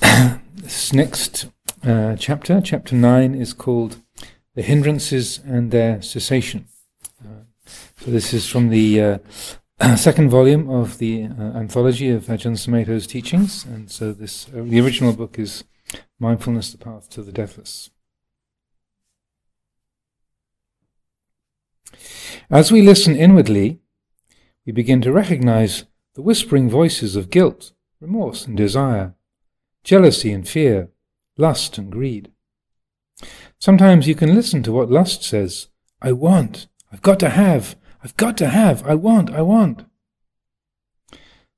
This next uh, chapter, chapter 9, is called The Hindrances and Their Cessation. Uh, so, this is from the uh, second volume of the uh, anthology of Ajahn Sumedho's teachings, and so this uh, the original book is Mindfulness, the Path to the Deathless. As we listen inwardly, we begin to recognize the whispering voices of guilt, remorse, and desire jealousy and fear, lust and greed. Sometimes you can listen to what lust says I want, I've got to have, I've got to have, I want, I want.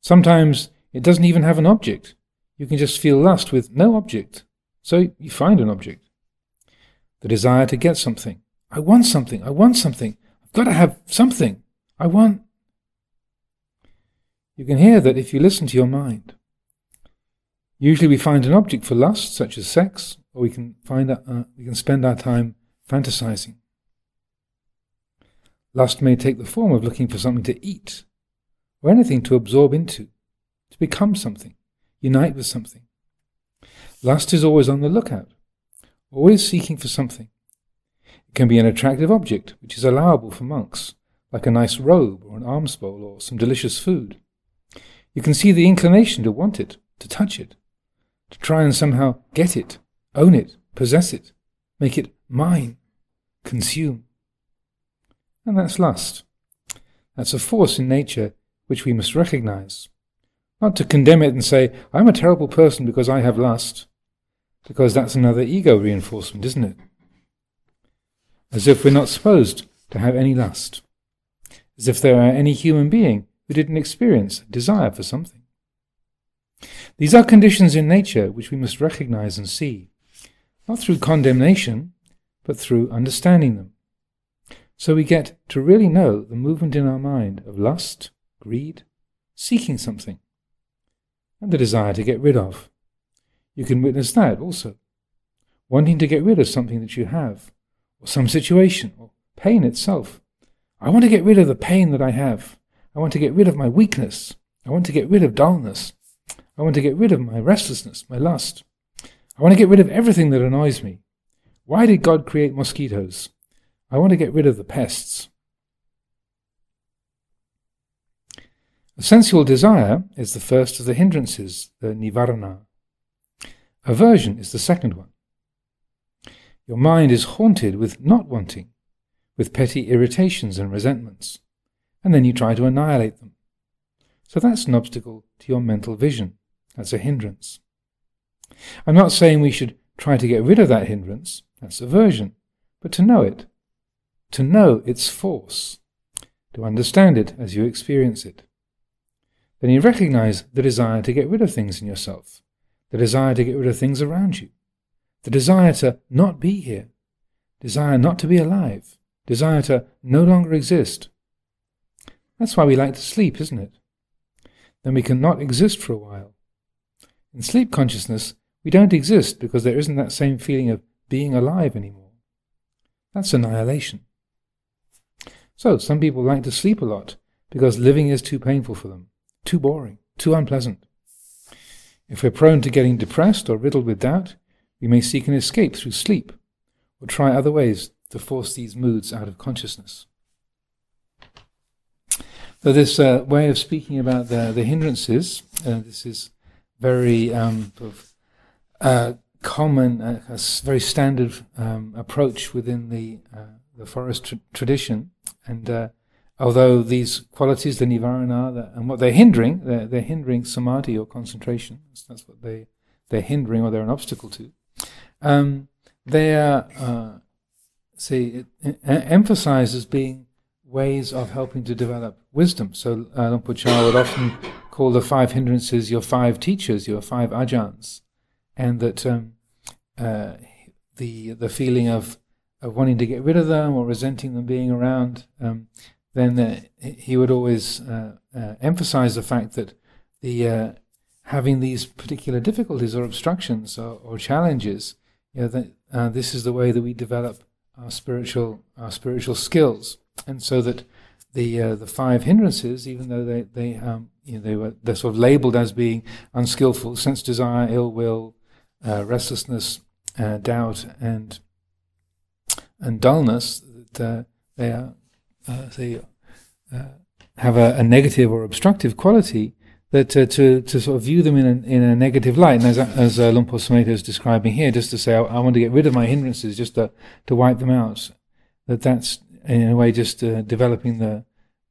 Sometimes it doesn't even have an object. You can just feel lust with no object. So you find an object. The desire to get something. I want something, I want something, I've got to have something, I want. You can hear that if you listen to your mind. Usually we find an object for lust, such as sex, or we can, find uh, we can spend our time fantasizing. Lust may take the form of looking for something to eat, or anything to absorb into, to become something, unite with something. Lust is always on the lookout, always seeking for something. It can be an attractive object, which is allowable for monks, like a nice robe or an alms bowl or some delicious food. You can see the inclination to want it, to touch it, to try and somehow get it, own it, possess it, make it mine, consume. And that's lust. That's a force in nature which we must recognize. Not to condemn it and say, I'm a terrible person because I have lust, because that's another ego reinforcement, isn't it? As if we're not supposed to have any lust. As if there are any human being who didn't experience a desire for something. These are conditions in nature which we must recognize and see, not through condemnation, but through understanding them. So we get to really know the movement in our mind of lust, greed, seeking something, and the desire to get rid of. You can witness that also. Wanting to get rid of something that you have, or some situation, or pain itself. I want to get rid of the pain that I have. I want to get rid of my weakness. I want to get rid of dullness. I want to get rid of my restlessness, my lust. I want to get rid of everything that annoys me. Why did God create mosquitoes? I want to get rid of the pests. A sensual desire is the first of the hindrances, the nivarana. Aversion is the second one. Your mind is haunted with not wanting, with petty irritations and resentments, and then you try to annihilate them. So that's an obstacle to your mental vision. That's a hindrance. I'm not saying we should try to get rid of that hindrance, that's aversion, but to know it, to know its force, to understand it as you experience it. Then you recognize the desire to get rid of things in yourself, the desire to get rid of things around you, the desire to not be here, desire not to be alive, desire to no longer exist. That's why we like to sleep, isn't it? Then we can not exist for a while in sleep consciousness, we don't exist because there isn't that same feeling of being alive anymore. That's annihilation. So, some people like to sleep a lot because living is too painful for them, too boring, too unpleasant. If we're prone to getting depressed or riddled with doubt, we may seek an escape through sleep or try other ways to force these moods out of consciousness. So, this uh, way of speaking about the, the hindrances, uh, this is very um, uh, common, uh, a very standard um, approach within the uh, the forest tra- tradition. And uh, although these qualities, the nivarana, and what they're hindering, they're, they're, hindering samadhi or concentration. That's, that's, what they they're hindering or they're an obstacle to. Um, they are uh, see, it, emphasized as being ways of helping to develop wisdom. So uh, Luang Por Chah would often call the five hindrances your five teachers, your five ajahns, and that um, uh, the the feeling of of wanting to get rid of them or resenting them being around, um, then uh, he would always uh, uh, emphasize the fact that the uh, having these particular difficulties or obstructions or, or challenges, you know, that uh, this is the way that we develop our spiritual our spiritual skills, and so that the uh, the five hindrances, even though they they um, you know, they were they're sort of labelled as being unskillful, sense desire, ill will, restlessness, doubt, and and dullness, that uh, they are uh, they uh, have a, a, negative or obstructive quality, that uh, to to sort of view them in a, in a negative light, and as as uh, Luang Por Sumedho is describing here, just to say I, I, want to get rid of my hindrances, just to to wipe them out, that that's in a way just uh, developing the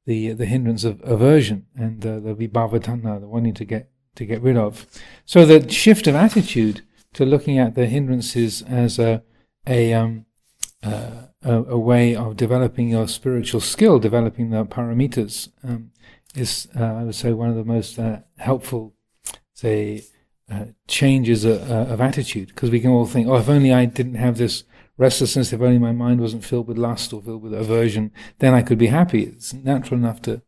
the the hindrance of aversion and uh, the vibhava the wanting to get to get rid of. So the shift of attitude to looking at the hindrances as a a um, uh, a, a, way of developing your spiritual skill, developing the paramitas, um, is, uh, I would say, one of the most uh, helpful, say, uh, changes of, uh, of attitude. Because we can all think, oh, if only I didn't have this restlessness, if only my mind wasn't filled with lust or filled with aversion, then I could be happy. It's natural enough to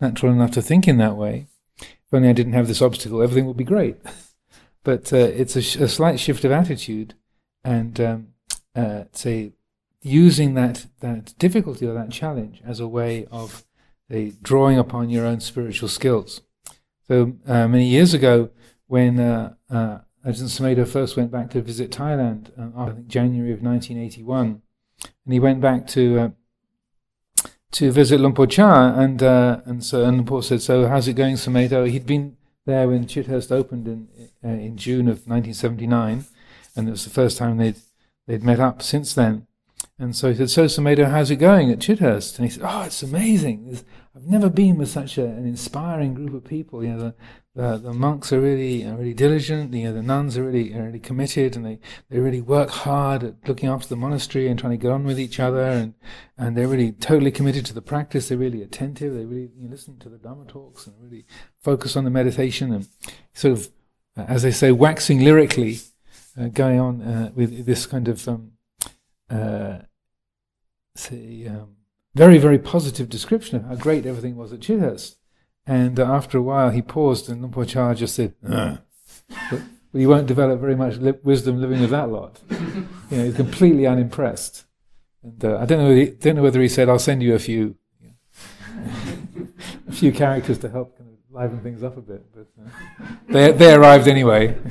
natural enough to think in that way. If only I didn't have this obstacle, everything would be great. but uh, it's a, sh- a, slight shift of attitude, and um, say using that, that difficulty or that challenge as a way of uh, drawing upon your own spiritual skills. So uh, many years ago, when uh, uh, Ajahn Sumedho first went back to visit Thailand, uh, I think January of 1981, and he went back to uh, to visit Luang Por Chah, and uh, and so and Luang Por said, "So how's it going, Sumedho?" He'd been there when Chithurst opened in uh, in June of 1979, and it was the first time they'd they'd met up since then. And so he said, So, Sumedho, how's it going at Chithurst? And he said, Oh, it's amazing. There's, I've never been with such a, an inspiring group of people. You know, the, the, the monks are really, are really diligent. You know, the nuns are really, are really committed and they, they really work hard at looking after the monastery and trying to get on with each other. And, and they're really totally committed to the practice. They're really attentive. They really you listen to the Dhamma talks and really focus on the meditation and sort of, as they say, waxing lyrically, uh, going on uh, with this kind of um, uh, say, um, very, very positive description of how great everything was at Chithurst. And after a while, he paused, and Luang Por Chah just said, but, but you won't develop very much li- wisdom living with that lot. you know, he's completely unimpressed. And uh, I don't know, he, don't know whether he said, "I'll send you a few, you know, a few characters to help kind of liven things up a bit." But uh, they they arrived anyway.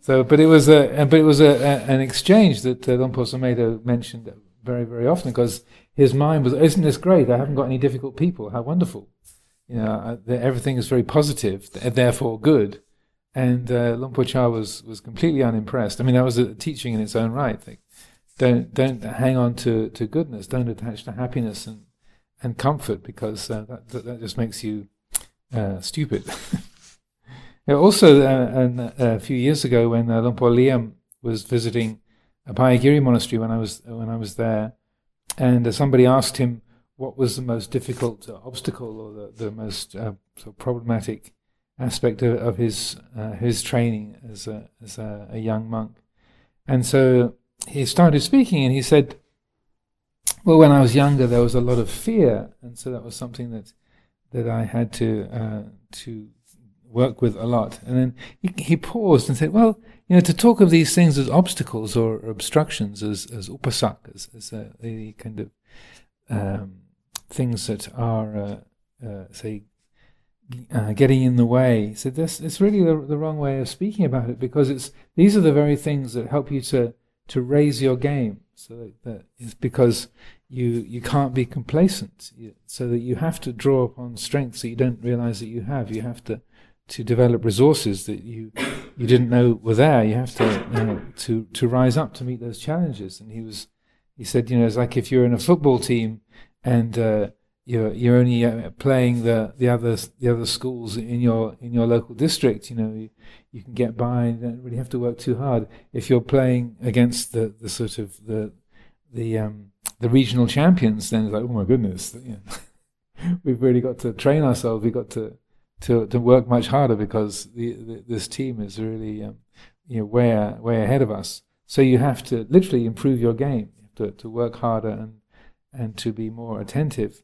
So, but it was a, but it was a, a an exchange that uh, Luang Por mentioned very, very often because his mind was, isn't this great? I haven't got any difficult people. How wonderful! You know, uh, everything is very positive, therefore good. And uh, Luang Por Chah was was completely unimpressed. I mean, that was a teaching in its own right. Like, don't don't hang on to, to goodness. Don't attach to happiness and and comfort because uh, that, that, just makes you uh, stupid. Also, uh, a few years ago, when uh, Luang Liam was visiting Abhayagiri Monastery when I was when I was there, and somebody asked him what was the most difficult obstacle or the, the most uh, sort of problematic aspect of, of his uh, his training as a as a, a, young monk, and so he started speaking, and he said, "Well, when I was younger, there was a lot of fear, and so that was something that that I had to uh, to work with a lot. And then he, he, paused and said, well, you know, to talk of these things as obstacles or obstructions, as, as upasak, as, uh, the kind of um, things that are, uh, uh, say, uh, getting in the way. Said, this, it's really the, the wrong way of speaking about it because it's, these are the very things that help you to, to raise your game. So that, that is because you, you can't be complacent. So that you have to draw upon strengths that you don't realize that you have. You have to to develop resources that you you didn't know were there. You have to you know, to to rise up to meet those challenges. And he was he said, you know, it's like if you're in a football team and uh, you're you're only uh, playing the the other the other schools in your in your local district. You know, you, you can get by. You don't really have to work too hard. If you're playing against the, the sort of the the um, the regional champions, then it's like, oh my goodness, we've really got to train ourselves. We've got to to to work much harder because the, the, this team is really um, you know way way ahead of us. So you have to literally improve your game. To to work harder and and to be more attentive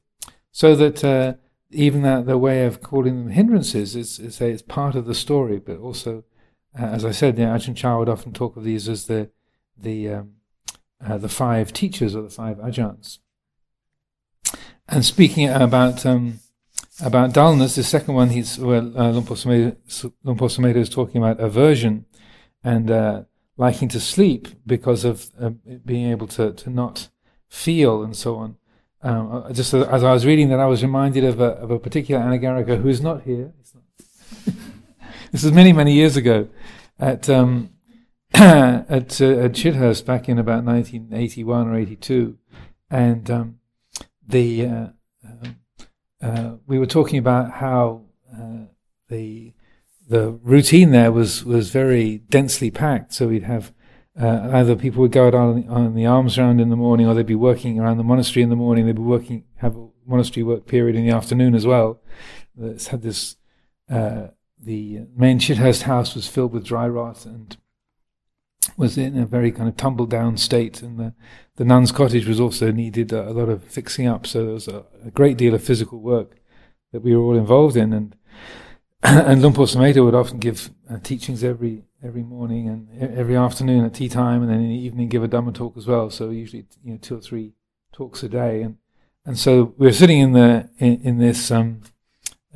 so that uh, even that the way of calling them hindrances is, is say it's part of the story, but also, uh, as I said, you know, Ajahn Chah would often talk of these as the the um, uh, the five teachers or the five ajahns. And speaking about um, about dullness, the second one he's well, uh, Luang Sumedho is talking about aversion and uh, liking to sleep because of uh, being able to to not feel and so on. Um, uh, just as I was reading that, I was reminded of a, of a particular Anagarika who's not here. This is many, many years ago at um, at, uh, at Chithurst back in about 1981 or 82, and um, the uh, uh, we were talking about how uh, the the routine there was was very densely packed. So we'd have uh, either people would go out on, on the alms round in the morning, or they'd be working around the monastery in the morning. They'd be working, have a monastery work period in the afternoon as well. It's had this. Uh, the main Chithurst house was filled with dry rot and was in a very kind of tumble down state, and the the nun's cottage was also needed a, a lot of fixing up. So there was a, a, great deal of physical work that we were all involved in, and and Sumedho would often give uh, teachings every every morning and every afternoon at tea time, and then in the evening give a Dhamma talk as well. So usually, you know, two or three talks a day, and and so we were sitting in the in, in this um,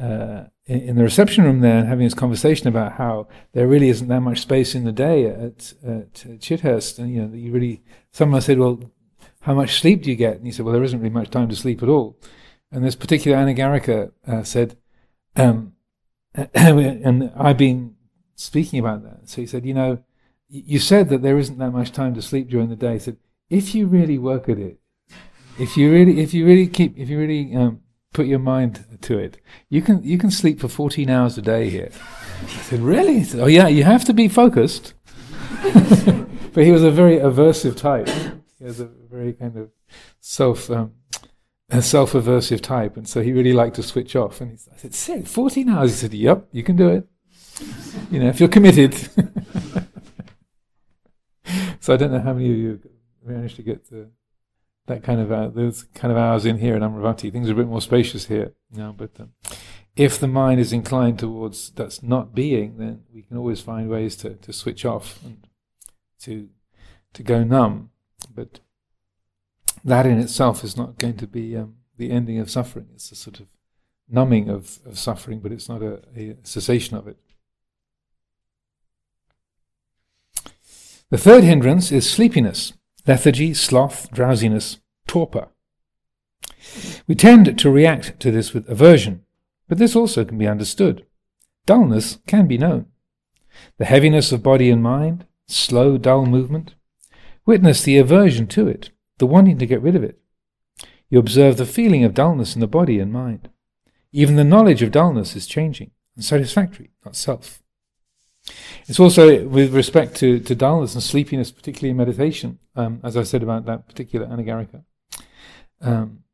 uh, in, in, the reception room there having this conversation about how there really isn't that much space in the day at at Chithurst, and you know, you really. Someone said, "Well, how much sleep do you get?" And he said, "Well, there isn't really much time to sleep at all." And this particular Anagarika uh, said. Um, and I've been speaking about that. So he said, you know, you said that there isn't that much time to sleep during the day. He said, if you really work at it, if you really, if you really keep, if you really um, put your mind to it, you can you can sleep for 14 hours a day here. I said, really? He said, oh yeah, you have to be focused. but he was a very aversive type. He was a very kind of self um, a self-aversive type, and so he really liked to switch off. And he, I said, "Sick, 14 hours." He said, "Yep, you can do it." you know, if you're committed. so I don't know how many of you managed to get to that kind of uh, those kind of hours in here in Amaravati. Things are a bit more spacious here now, but um, if the mind is inclined towards that's not being, then we can always find ways to, to switch off and to to go numb. But that in itself is not going to be um, the ending of suffering. It's a sort of numbing of, of suffering, but it's not a, a cessation of it. The third hindrance is sleepiness, lethargy, sloth, drowsiness, torpor. We tend to react to this with aversion, but this also can be understood. Dullness can be known. The heaviness of body and mind, slow, dull movement. Witness the aversion to it, the wanting to get rid of it. You observe the feeling of dullness in the body and mind. Even the knowledge of dullness is changing and satisfactory, not self. It's also with respect to, to dullness and sleepiness, particularly in meditation, um, as I said about that particular Anagarika. Um,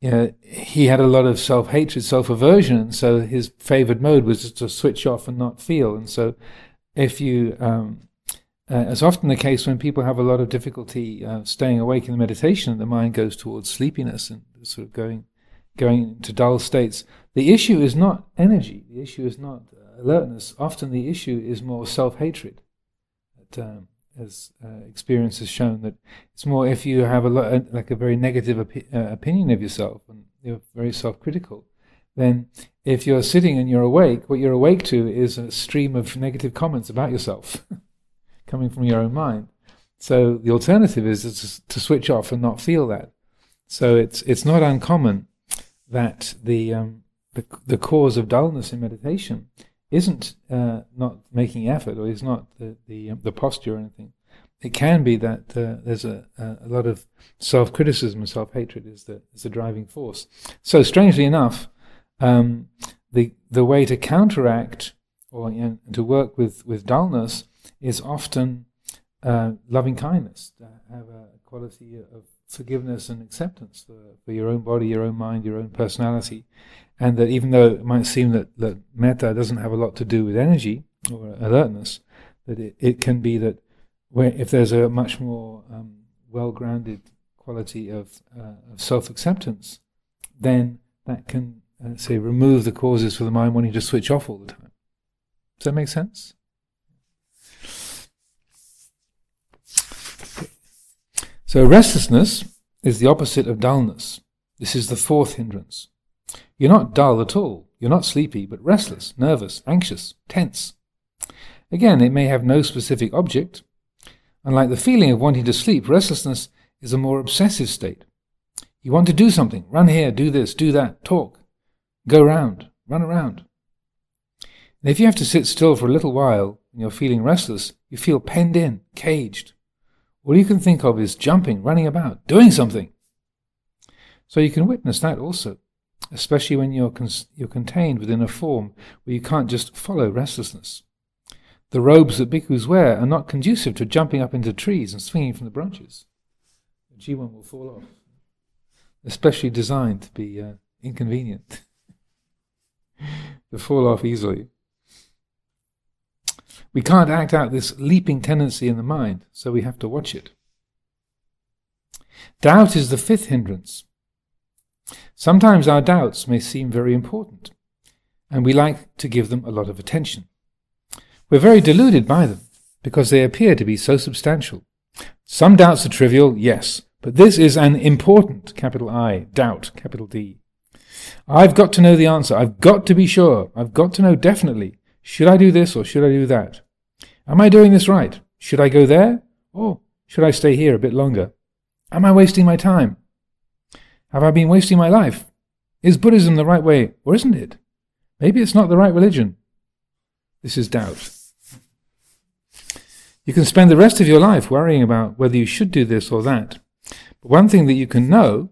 you know, he had a lot of self hatred, self aversion, and so his favored mode was just to switch off and not feel. And so, if you, um, uh, as often the case when people have a lot of difficulty uh, staying awake in the meditation, the mind goes towards sleepiness and sort of going, going into dull states. The issue is not energy. The issue is not alertness, often the issue is more self hatred. Um, as uh, experience has shown, that it's more if you have a lo- like a very negative opi- uh, opinion of yourself and you're very self critical, then if you're sitting and you're awake, what you're awake to is a stream of negative comments about yourself coming from your own mind. So the alternative is to switch off and not feel that. So it's it's not uncommon that the um, the, the cause of dullness in meditation isn't uh, not making effort or is not the the, um, the posture or anything, it can be that uh, there's a, a lot of self-criticism and self-hatred is the is the driving force. So strangely enough, um, the the way to counteract or you know, to work with with dullness is often uh, loving kindness. To have a quality of forgiveness and acceptance for, for your own body, your own mind, your own personality, and that even though it might seem that, that metta doesn't have a lot to do with energy or alertness, that it, it can be that where if there's a much more um, well-grounded quality of, uh, of self-acceptance, then that can uh, say remove the causes for the mind wanting to switch off all the time. Does that make sense? So restlessness is the opposite of dullness. This is the fourth hindrance. You're not dull at all. You're not sleepy, but restless, nervous, anxious, tense. Again, it may have no specific object. Unlike the feeling of wanting to sleep, restlessness is a more obsessive state. You want to do something, run here, do this, do that, talk, go round, run around. And if you have to sit still for a little while and you're feeling restless, you feel penned in, caged. All you can think of is jumping, running about, doing something. So you can witness that also, especially when you're, you're contained within a form where you can't just follow restlessness. The robes that bhikkhus wear are not conducive to jumping up into trees and swinging from the branches. The jivan will fall off. Especially designed to be uh, inconvenient, to fall off easily. We can't act out this leaping tendency in the mind, so we have to watch it. Doubt is the fifth hindrance. Sometimes our doubts may seem very important, and we like to give them a lot of attention. We're very deluded by them because they appear to be so substantial. Some doubts are trivial, yes, but this is an important, capital I, doubt, capital D. I've got to know the answer. I've got to be sure. I've got to know definitely. Should I do this or should I do that? Am I doing this right? Should I go there? Or should I stay here a bit longer? Am I wasting my time? Have I been wasting my life? Is Buddhism the right way, or isn't it? Maybe it's not the right religion. This is doubt. You can spend the rest of your life worrying about whether you should do this or that. But one thing that you can know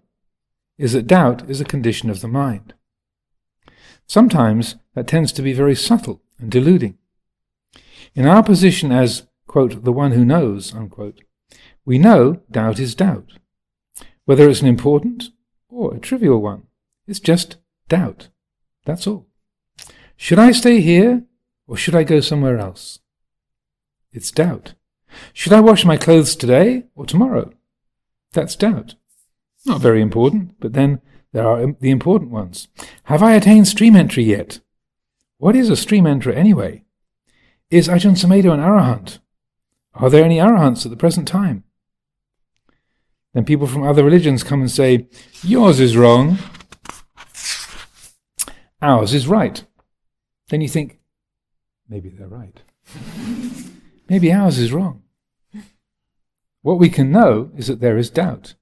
is that doubt is a condition of the mind. Sometimes that tends to be very subtle and deluding. In our position as, quote, the one who knows, unquote, we know doubt is doubt. Whether it's an important or a trivial one, it's just doubt. That's all. Should I stay here or should I go somewhere else? It's doubt. Should I wash my clothes today or tomorrow? That's doubt. Not very important, but then there are the important ones. Have I attained stream entry yet? What is a stream entry anyway? Is Ajahn Sumedho an arahant? Are there any arahants at the present time? Then people from other religions come and say, Yours is wrong. Ours is right. Then you think, maybe they're right. Maybe ours is wrong. What we can know is that there is doubt.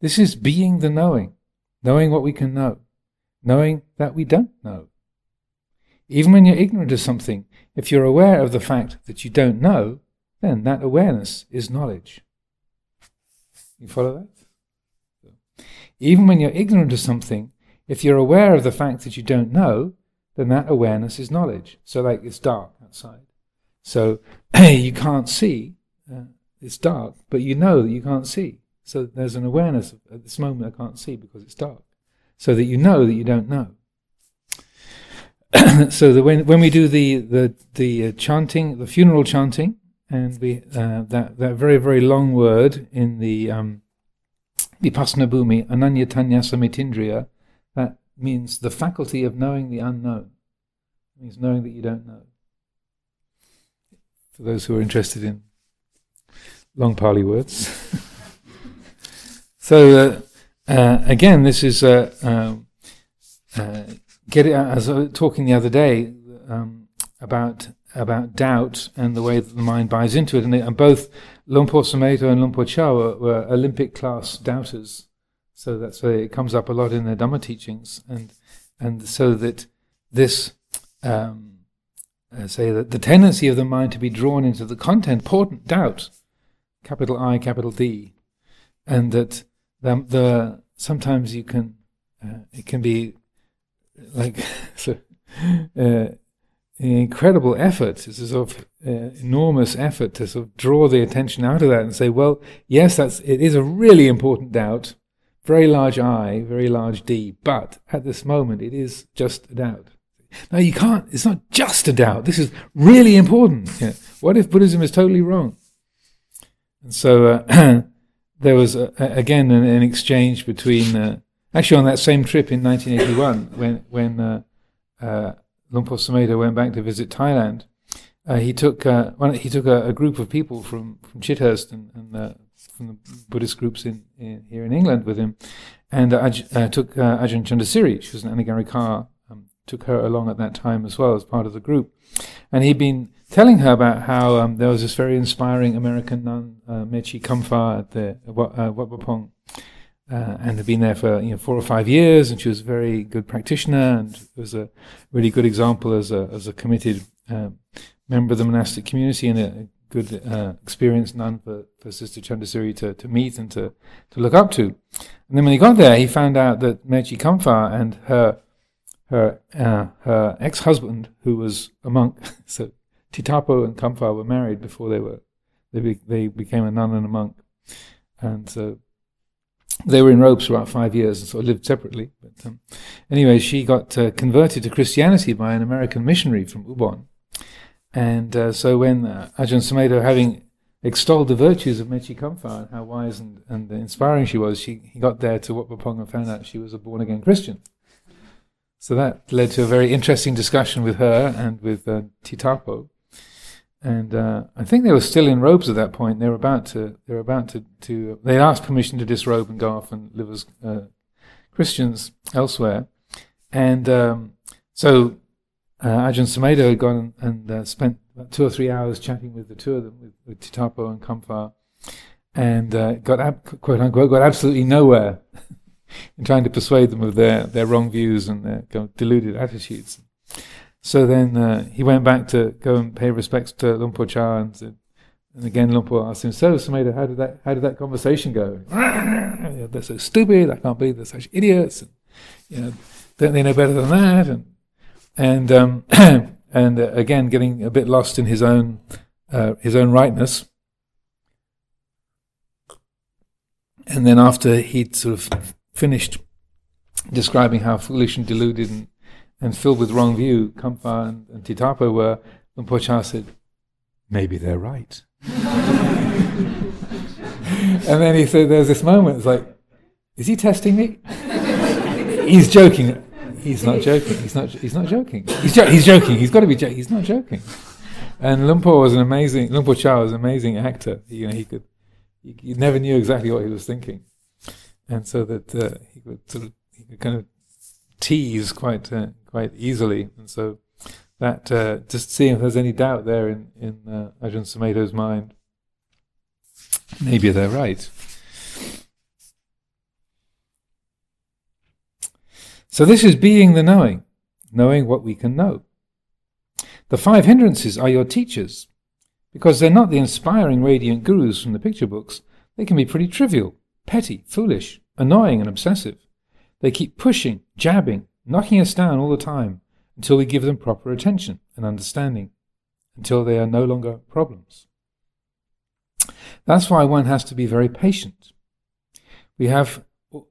This is being the knowing, knowing what we can know, knowing that we don't know. Even when you're ignorant of something, if you're aware of the fact that you don't know, then that awareness is knowledge. You follow that? Even when you're ignorant of something, if you're aware of the fact that you don't know, then that awareness is knowledge. So, like it's dark outside. So you can't see, uh, it's dark, but you know that you can't see. So there's an awareness of, at this moment I can't see because it's dark. So that you know that you don't know. so that when when we do the the the uh, chanting, the funeral chanting, and we uh, that that very very long word in the um, vipassana bhumi ananyatanya samitindriya, that means the faculty of knowing the unknown. It means knowing that you don't know for those who are interested in long Pali words. so, uh, uh, again, this is uh, um, uh get it, as I was talking the other day um, about about doubt and the way that the mind buys into it, and, they, and both Luang Por Sumedho and Luang Por Chah were, were, Olympic class doubters. So that's why it comes up a lot in their Dhamma teachings, and and so that this. Um, uh, say that the tendency of the mind to be drawn into the content, important doubt, capital I, capital D, and that the, the sometimes you can uh, it can be like so, uh, incredible effort. It's a sort of uh, enormous effort to sort of draw the attention out of that and say, well, yes, that's it is a really important doubt, very large I, very large D, but at this moment it is just a doubt. Now you can't. It's not just a doubt. This is really important. Yeah. What if Buddhism is totally wrong? And so uh, there was uh, again an, an, exchange between. Actually, on that same trip in 1981, when when uh, uh, Luang Por went back to visit Thailand, uh, he took uh, he took a, a, group of people from from Chithurst and, and uh, from the Buddhist groups in, in, here in England with him, and uh, uh took uh, Ajahn Chandasiri, she was an Anagarika, um, took her along at that time as well as part of the group, and he'd been telling her about how um, there was this very inspiring American nun, uh, Mechi Kamfa at the Wat Pong, uh, and had been there for you know four or five years, and she was a very good practitioner and was a really good example as a as a committed uh, member of the monastic community and a good uh, experienced nun for, for Sister Chandasiri to, to meet and to, to look up to. And then when he got there, he found out that Mechi Kamfa and her her uh, her ex husband, who was a monk, so Titapo and Kamfa were married before they were they be, they became a nun and a monk, and so they were in robes for about five years and sort of lived separately. But um, anyway, she got uh, converted to Christianity by an American missionary from Ubon. And uh, so when uh, Ajahn Sumedho, having extolled the virtues of Mechi Kamfa and how wise and, and inspiring she was, she, he got there to Wat Pong and found out she was a born again Christian. So that led to a very interesting discussion with her and with uh, Titapo and uh, I think they were still in robes at that point. They were about to. They were about to. to they asked permission to disrobe and go off and live as uh, Christians elsewhere. And um, so uh, Ajahn Sumedho had gone and, uh, spent about two or three hours chatting with the two of them, with, with Titapo and Kamfa, and uh, got ab- quote unquote got absolutely nowhere in trying to persuade them of their their wrong views and their deluded attitudes. So then uh, he went back to go and pay respects to Luang Por Chah and, and again Luang Por asked him, "So Sumedho, how did that how did that conversation go? they're so stupid. I can't believe they're such idiots. And, you know, don't they know better than that?" And and um, and uh, again getting a bit lost in his own uh, his own rightness. And then after he'd sort of finished describing how foolish and deluded and and filled with wrong view, Kampa and, and Titapo were, Luang Por Chah said, maybe they're right. and then he said, there's this moment, it's like, is he testing me? he's joking. He's not joking. He's not. He's not joking. He's, jo- he's joking. He's got to be joking. He's not joking. And Luang Por was an amazing. Luang Por Chah was an amazing actor. You know, he could. He, never knew exactly what he was thinking, and so that uh, he could sort of he could kind of tease quite uh, quite easily, and so that uh, just seeing if there's any doubt there in in uh, Ajahn Sumedho's mind. Maybe they're right. So this is being the knowing, knowing what we can know. The five hindrances are your teachers, because they're not the inspiring, radiant gurus from the picture books. They can be pretty trivial, petty, foolish, annoying, and obsessive. They keep pushing, jabbing, knocking us down all the time until we give them proper attention and understanding, until they are no longer problems. That's why one has to be very patient. We have,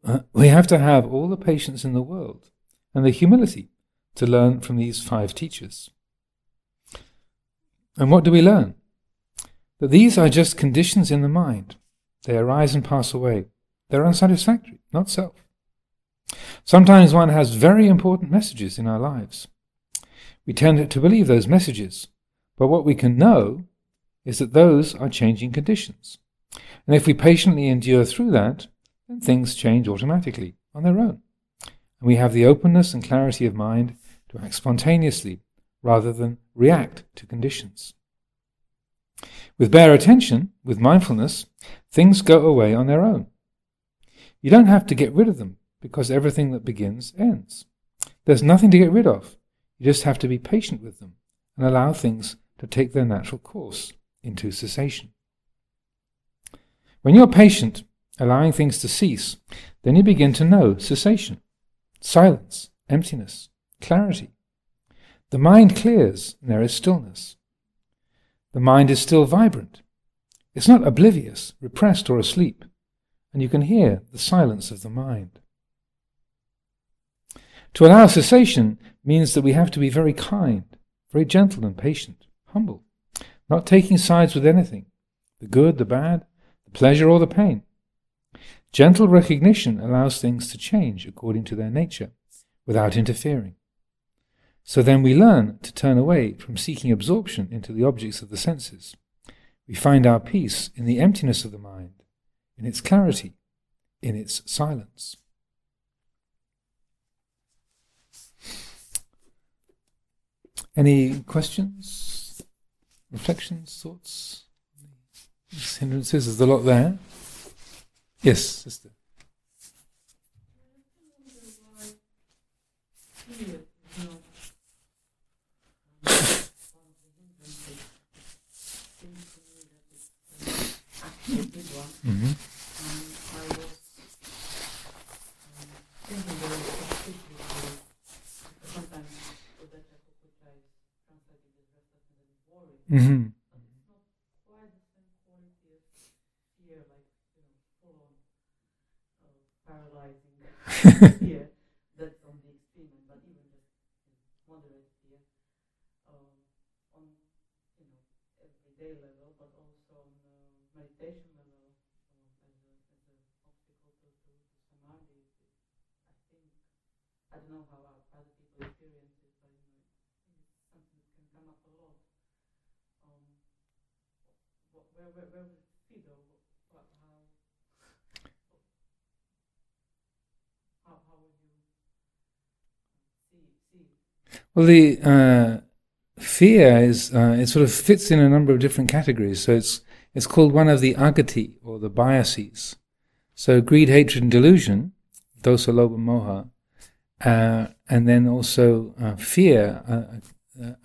uh, we have to have all the patience in the world and the humility to learn from these five teachers. And what do we learn? That these are just conditions in the mind. They arise and pass away. They're unsatisfactory, not self. Sometimes one has very important messages in our lives. We tend to believe those messages, but what we can know is that those are changing conditions. And if we patiently endure through that, then things change automatically on their own. And we have the openness and clarity of mind to act spontaneously rather than react to conditions. With bare attention, with mindfulness, things go away on their own. You don't have to get rid of them because everything that begins ends. There's nothing to get rid of. You just have to be patient with them and allow things to take their natural course into cessation. When you're patient, allowing things to cease, then you begin to know cessation, silence, emptiness, clarity. The mind clears, and there is stillness. The mind is still vibrant. It's not oblivious, repressed, or asleep, and you can hear the silence of the mind. To allow cessation means that we have to be very kind, very gentle and patient, humble, not taking sides with anything, the good, the bad, the pleasure, or the pain. Gentle recognition allows things to change according to their nature, without interfering. So then we learn to turn away from seeking absorption into the objects of the senses. We find our peace in the emptiness of the mind, in its clarity, in its silence. Any questions, reflections, thoughts? Hindrances, there's a lot there. Yes, sister. Mm-hmm. Mm-hmm. fear that's on the extreme, but even just moderate fear on you know everyday level, but also on uh. I think I don't know how other people experience it, but you know, it's something that can come up a lot. Um, where, where, where would it fit, or what, how? Well, the uh, fear is uh, it sort of fits in a number of different categories. So it's it's called one of the agati or the biases. So greed, hatred, and delusion, dosa, lobha, moha, uh, and then also uh, fear uh,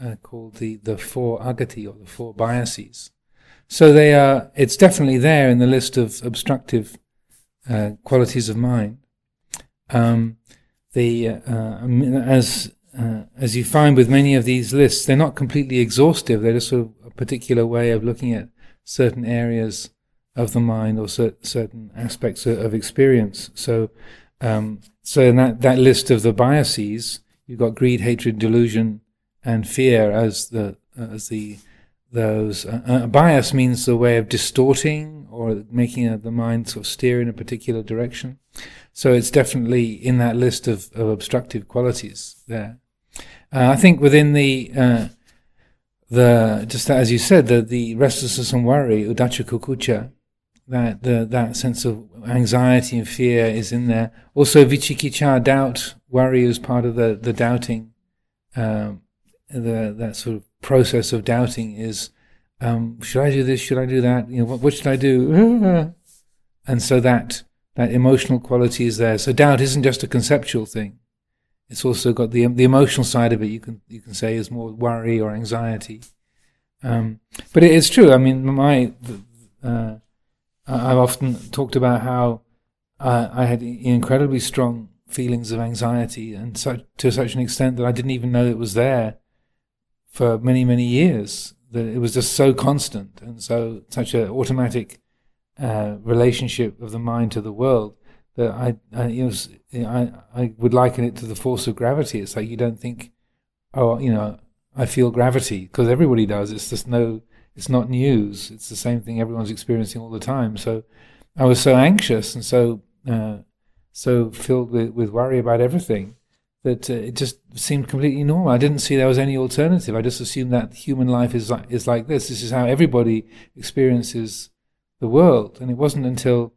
uh, called the the four agati or the four biases. So they are. It's definitely there in the list of obstructive qualities of mind. Um, the as uh, as you find with many of these lists, they're not completely exhaustive. They're just sort of a particular way of looking at certain areas of the mind or cer- certain aspects of, of experience. So, um, so in that, that list of the biases, you've got greed, hatred, delusion, and fear as the as the those. Uh, uh, bias means the way of distorting or making a, the mind sort of steer in a particular direction. So it's definitely in that list of, of obstructive qualities there. Uh, I think within the uh, the just as you said, the the restlessness and worry, uddhacca kukucca, that the that sense of anxiety and fear is in there. Also, vicikiccha, doubt, worry is part of the the doubting. Um, the that sort of process of doubting is, um, should I do this? Should I do that? You know, what, what should I do? and so that that emotional quality is there. So doubt isn't just a conceptual thing. It's also got the the emotional side of it. You can you can say is more worry or anxiety. Um, but it is true. I mean, my uh, I've often talked about how uh, I had incredibly strong feelings of anxiety, and such, to such an extent that I didn't even know it was there for many many years. That it was just so constant and so such an automatic uh, relationship of the mind to the world that I, I, know, I, I would liken it to the force of gravity. It's like you don't think, oh, you know, I feel gravity because everybody does. It's just no, it's not news. It's the same thing everyone's experiencing all the time. So I was so anxious and so, uh, so filled with, with worry about everything that uh, it just seemed completely normal. I didn't see there was any alternative. I just assumed that human life is like, is like this. This is how everybody experiences the world. And it wasn't until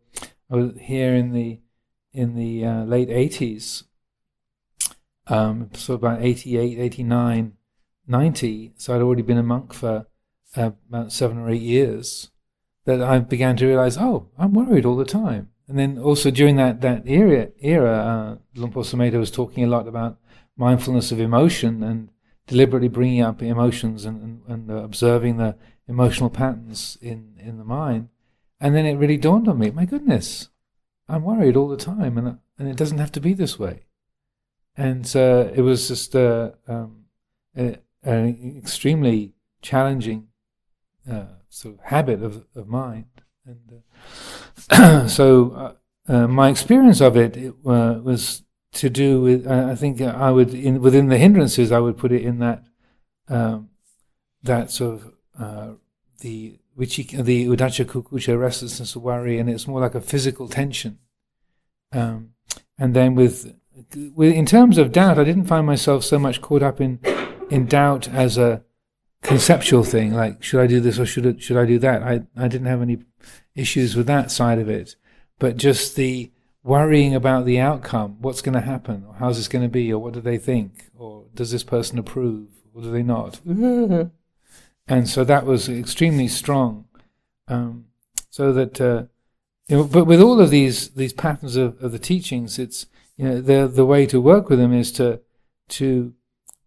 I was here in the in the uh, late 80s, um, so about 88, 89, 90, so I'd already been a monk for uh, about seven or eight years, that I began to realize, oh, I'm worried all the time. And then also during that, that era, era uh, Sumedho was talking a lot about mindfulness of emotion and deliberately bringing up emotions and, and, and uh, observing the emotional patterns in, in the mind. And then it really dawned on me, my goodness, I'm worried all the time, and and it doesn't have to be this way. And uh, it was just uh, um, an extremely challenging uh, sort of habit of, of mind. And uh, so uh, uh, my experience of it, it was to do with, I think I would, in, within the hindrances, I would put it in that, um, that sort of, the which the uddhacca kukucca restlessness worry and it's more like a physical tension um, and then with, with in terms of doubt i didn't find myself so much caught up in in doubt as a conceptual thing, like should I do this or should I, should I do that? I I didn't have any issues with that side of it, but just the worrying about the outcome, what's going to happen, or how's this going to be, or what do they think, or does this person approve, or do they not? and so that was extremely strong. Um, so that uh, you know, but with all of these these patterns of, of the teachings, it's you know the the way to work with them is to to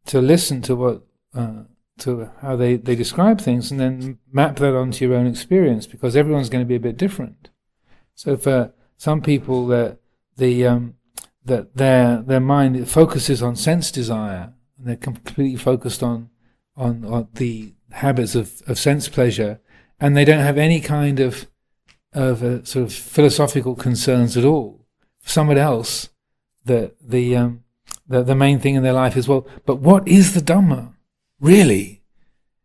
to listen to what uh, to how they, they describe things and then map that onto your own experience because everyone's going to be a bit different. So for some people that the um, that their their mind focuses on sense desire and they're completely focused on on, on the habits of, of sense pleasure and they don't have any kind of of uh, sort of philosophical concerns at all. For someone else, the the um, the, the main thing in their life is, well, but what is the Dhamma? Really?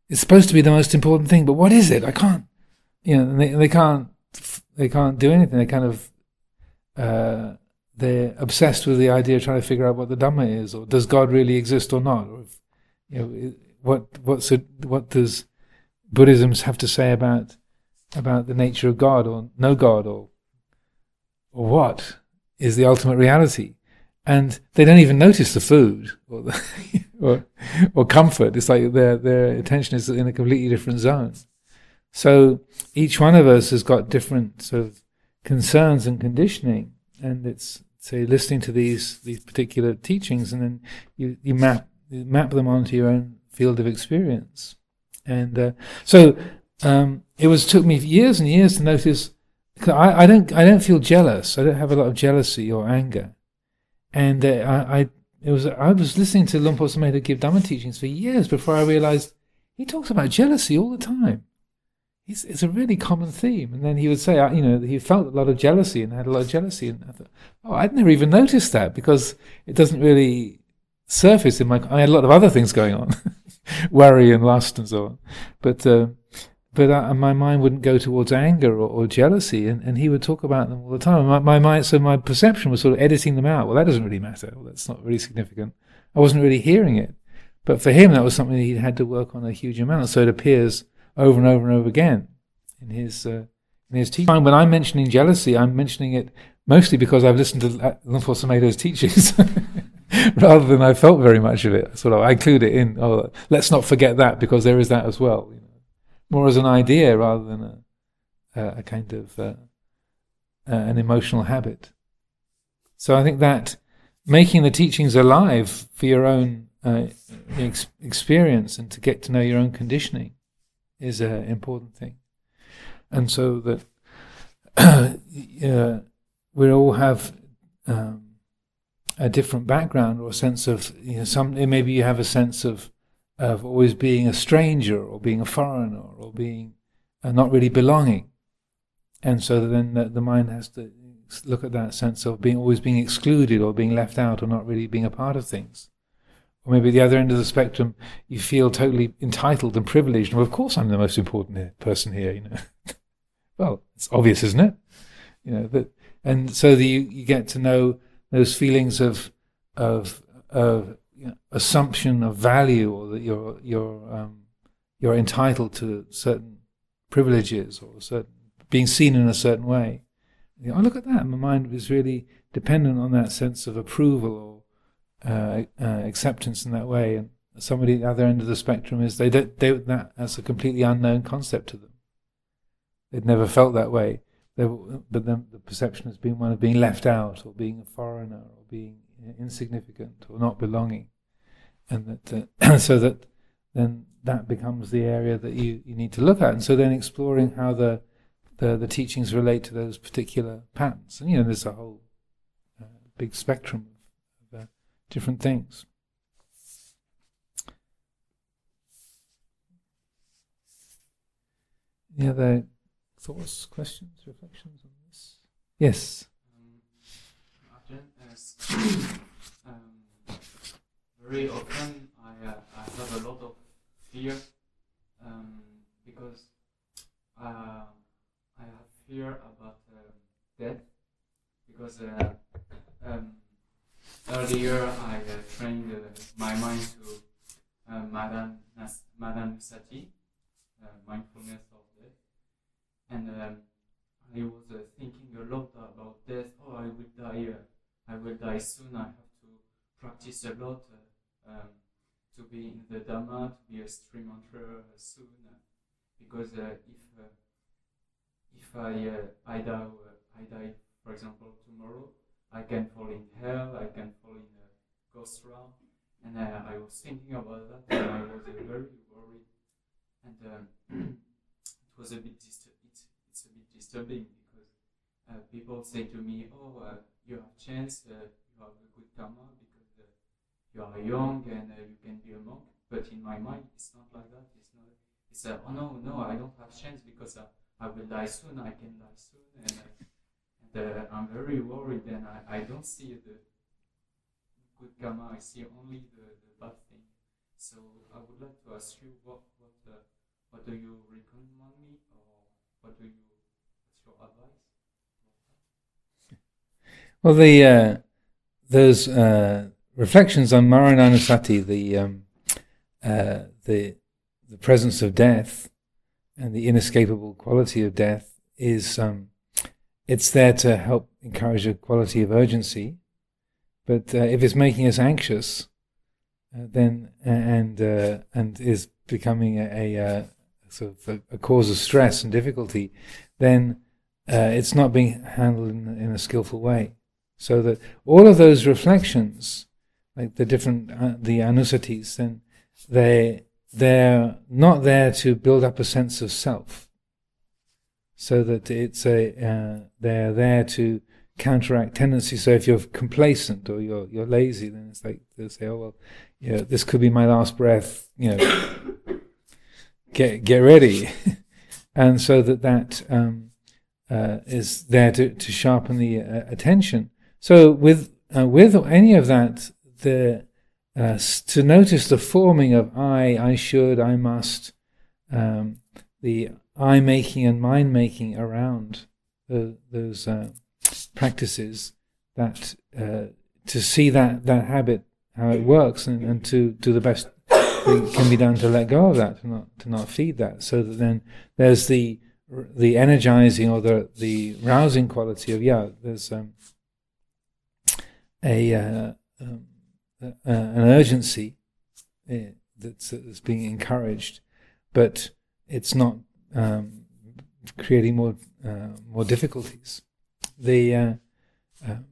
It's supposed to be the most important thing, but what is it? I can't, you know, they, they can't, they can't do anything. They kind of, uh, they're obsessed with the idea of trying to figure out what the Dhamma is, or does God really exist or not? Or if, you know, what, what's it, what does Buddhism have to say about, about the nature of God or no God or, or what is the ultimate reality? And they don't even notice the food or, the or, or comfort. It's like their their attention is in a completely different zone. So each one of us has got different sort of concerns and conditioning, and it's say listening to these these particular teachings, and then you you map you map them onto your own field of experience. And uh, so um, it was took me years and years to notice. I, I don't I don't feel jealous. I don't have a lot of jealousy or anger and uh, I, I, it was I was listening to Luang Por Sumedho give Dhamma teachings for years before I realized he talks about jealousy all the time. It's, it's a really common theme. And then he would say, you know, he felt a lot of jealousy and had a lot of jealousy. And I thought, oh, I'd never even noticed that because it doesn't really surface in my. I had a lot of other things going on, worry and lust and so on. But uh, but uh, my mind wouldn't go towards anger or, or, jealousy, and, and he would talk about them all the time. My, my mind, so my perception was sort of editing them out. Well, that doesn't really matter. Well, that's not really significant. I wasn't really hearing it, but for him, that was something that he had to work on a huge amount. So it appears over and over and over again in his uh, in his teaching. When I'm mentioning jealousy, I'm mentioning it mostly because I've listened to Luang teachings. rather than I felt very much of it. Sort of, I include it in. Oh, let's not forget that because there is that as well more as an idea rather than a, a, kind of uh, uh, an emotional habit. So I think that making the teachings alive for your own uh, ex- experience and to get to know your own conditioning is an important thing. And so that we all have um, a different background or a sense of you know some maybe you have a sense of of always being a stranger or being a foreigner or being uh, not really belonging. And so then the, the, mind has to look at that sense of being always being excluded or being left out or not really being a part of things. Or maybe the other end of the spectrum, you feel totally entitled and privileged. Well, of course, I'm the most important person here. You know, well, it's obvious, isn't it? You know that, and so the, you, you get to know those feelings of of of you know, assumption of value or that you're you're um, you're entitled to certain privileges or certain being seen in a certain way. You know, oh, look at that! My mind is really dependent on that sense of approval or uh, uh, acceptance in that way. And somebody at the other end of the spectrum is they don't they, that that's a completely unknown concept to them. They'd never felt that way. They, but then the perception has been one of being left out or being a foreigner or being insignificant or not belonging, and that uh, so that then that becomes the area that you, you need to look at, and so then exploring how the the the teachings relate to those particular patterns. And you know, there's a whole uh, big spectrum of uh, different things. Any other thoughts, questions, reflections on this? Yes. Um, um, very often I, uh, I have a lot of fear um, because uh, I have fear about uh, death because uh, um, earlier I uh, trained uh, my mind to uh, Madame Madame Sati, mindfulness of death, and um, I was thinking a lot about death. Oh, I will die. I will die soon. I have to practice a lot uh, um, to be in the Dhamma, to be a stream uh, soon. Uh, because uh, if uh, if I I die I die, for example, tomorrow, I can fall in hell. I can fall in a ghost realm. And I was thinking about that, and I was very worried. And um, it was a bit it's, it's a bit disturbing because people say to me, "Oh, you have chance. Uh, you have a good karma because uh, you are young and uh, you can be a monk." But in my mind, it's not like that. It's not. It's uh, oh no, no, I don't have chance because uh, I will die soon. I can die soon, and, uh, and uh, I'm very worried. And I, I don't see the good karma. I see only the, the bad thing. So I would like to ask you what what what do you recommend me, or what do you what's your advice? Well, the uh, those uh, reflections on Maranasati, the um, uh, the the presence of death and the inescapable quality of death is um, it's there to help encourage a quality of urgency. But uh, if it's making us anxious, uh, then and uh, and is becoming a, a, uh sort of a, a cause of stress and difficulty, then uh, it's not being handled in, in a skillful way. So that all of those reflections, like the different uh, the anusatis, then they they're not there to build up a sense of self. So that it's a uh, they're there to counteract tendencies. So if you're complacent or you're you're lazy, then it's like they say, oh well, you know, this could be my last breath. You know, get get ready, and so that that um, uh, is there to to sharpen the uh, attention. So with uh, with any of that, the uh, to notice the forming of I, I should, I must, um, the I making and mind making around the, those uh, practices. That uh, to see that that habit how it works and, and to do the best that can be done to let go of that, to not to not feed that, so that then there's the the energizing or the the rousing quality of yeah. There's um, a uh, um, uh, an urgency uh, that's, that's being encouraged, but it's not um, creating more uh, more difficulties. The uh, um,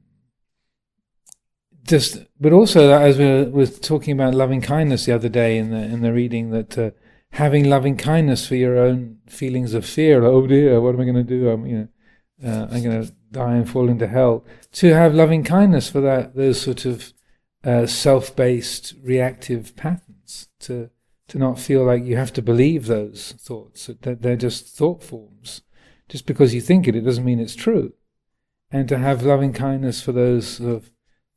just, but also as we were, were talking about loving kindness the other day in the in the reading that uh, having loving kindness for your own feelings of fear, like, oh dear, what am I going to do? I'm you know uh, I'm going to die and fall into hell. To have loving kindness for that those sort of uh, self-based reactive patterns to to not feel like you have to believe those thoughts that they're just thought forms just because you think it it doesn't mean it's true and to have loving kindness for those sort of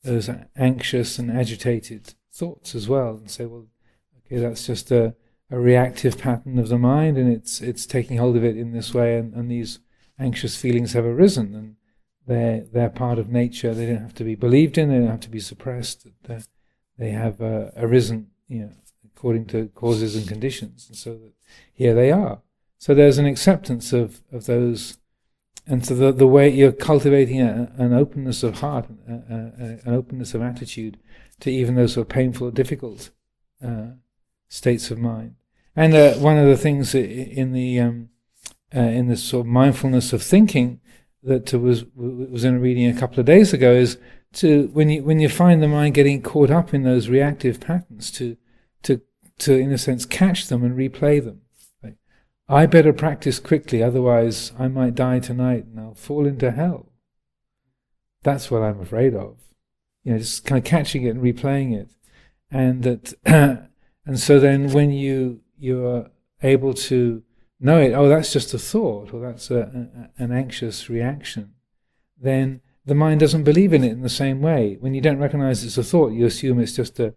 those anxious and agitated thoughts as well and say well okay that's just a, a reactive pattern of the mind and it's it's taking hold of it in this way and, and these anxious feelings have arisen and they're, they're part of nature. They don't have to be believed in. They don't have to be suppressed. They're, they have uh, arisen, you know, according to causes and conditions, and so that here they are. So there's an acceptance of, of those, and so the the way you're cultivating a, an openness of heart, a, a, an openness of attitude to even those sort of painful or difficult uh, states of mind. And uh, one of the things in the um, uh, in this sort of mindfulness of thinking that was was in a reading a couple of days ago is to when you when you find the mind getting caught up in those reactive patterns to to to in a sense catch them and replay them. I better practice quickly, otherwise I might die tonight and I'll fall into hell. That's what I'm afraid of. You know, just kind of catching it and replaying it, and that, and so then when you you are able to know it, oh, that's just a thought, or that's a, a, an anxious reaction, then the mind doesn't believe in it in the same way. When you don't recognize it's a thought, you assume it's just a,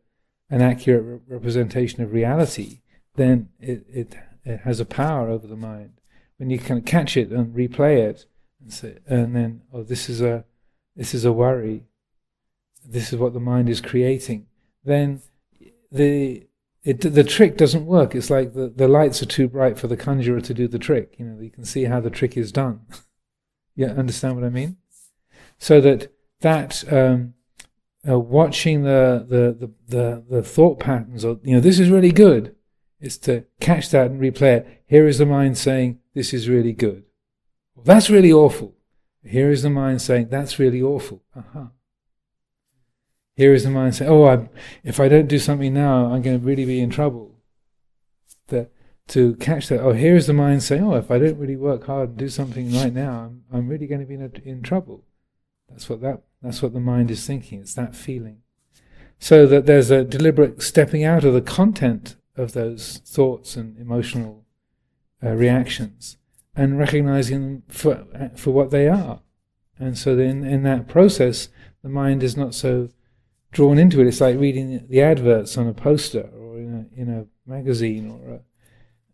an accurate re- representation of reality. Then it, it it has a power over the mind. When you can catch it and replay it, and, say, and then oh, this is a this is a worry. This is what the mind is creating. Then the it, the trick doesn't work. It's like the, the lights are too bright for the conjurer to do the trick. You know, you can see how the trick is done. you understand what I mean? So that that um, uh, watching the, the, the the the thought patterns, or you know, this is really good, is to catch that and replay it. Here is the mind saying, "This is really good." That's really awful. Here is the mind saying, "That's really awful." Uh-huh. Here is the mind saying, "Oh, I'm, if I don't do something now, I'm going to really be in trouble." The, to catch that, oh, here is the mind saying, "Oh, if I don't really work hard and do something right now, I'm, I'm really going to be in, a, in trouble." That's what that that's what the mind is thinking. It's that feeling. So that there's a deliberate stepping out of the content of those thoughts and emotional uh, reactions and recognizing them for for what they are. And so then in that process, the mind is not so drawn into it. It's like reading the adverts on a poster or in a, in a magazine or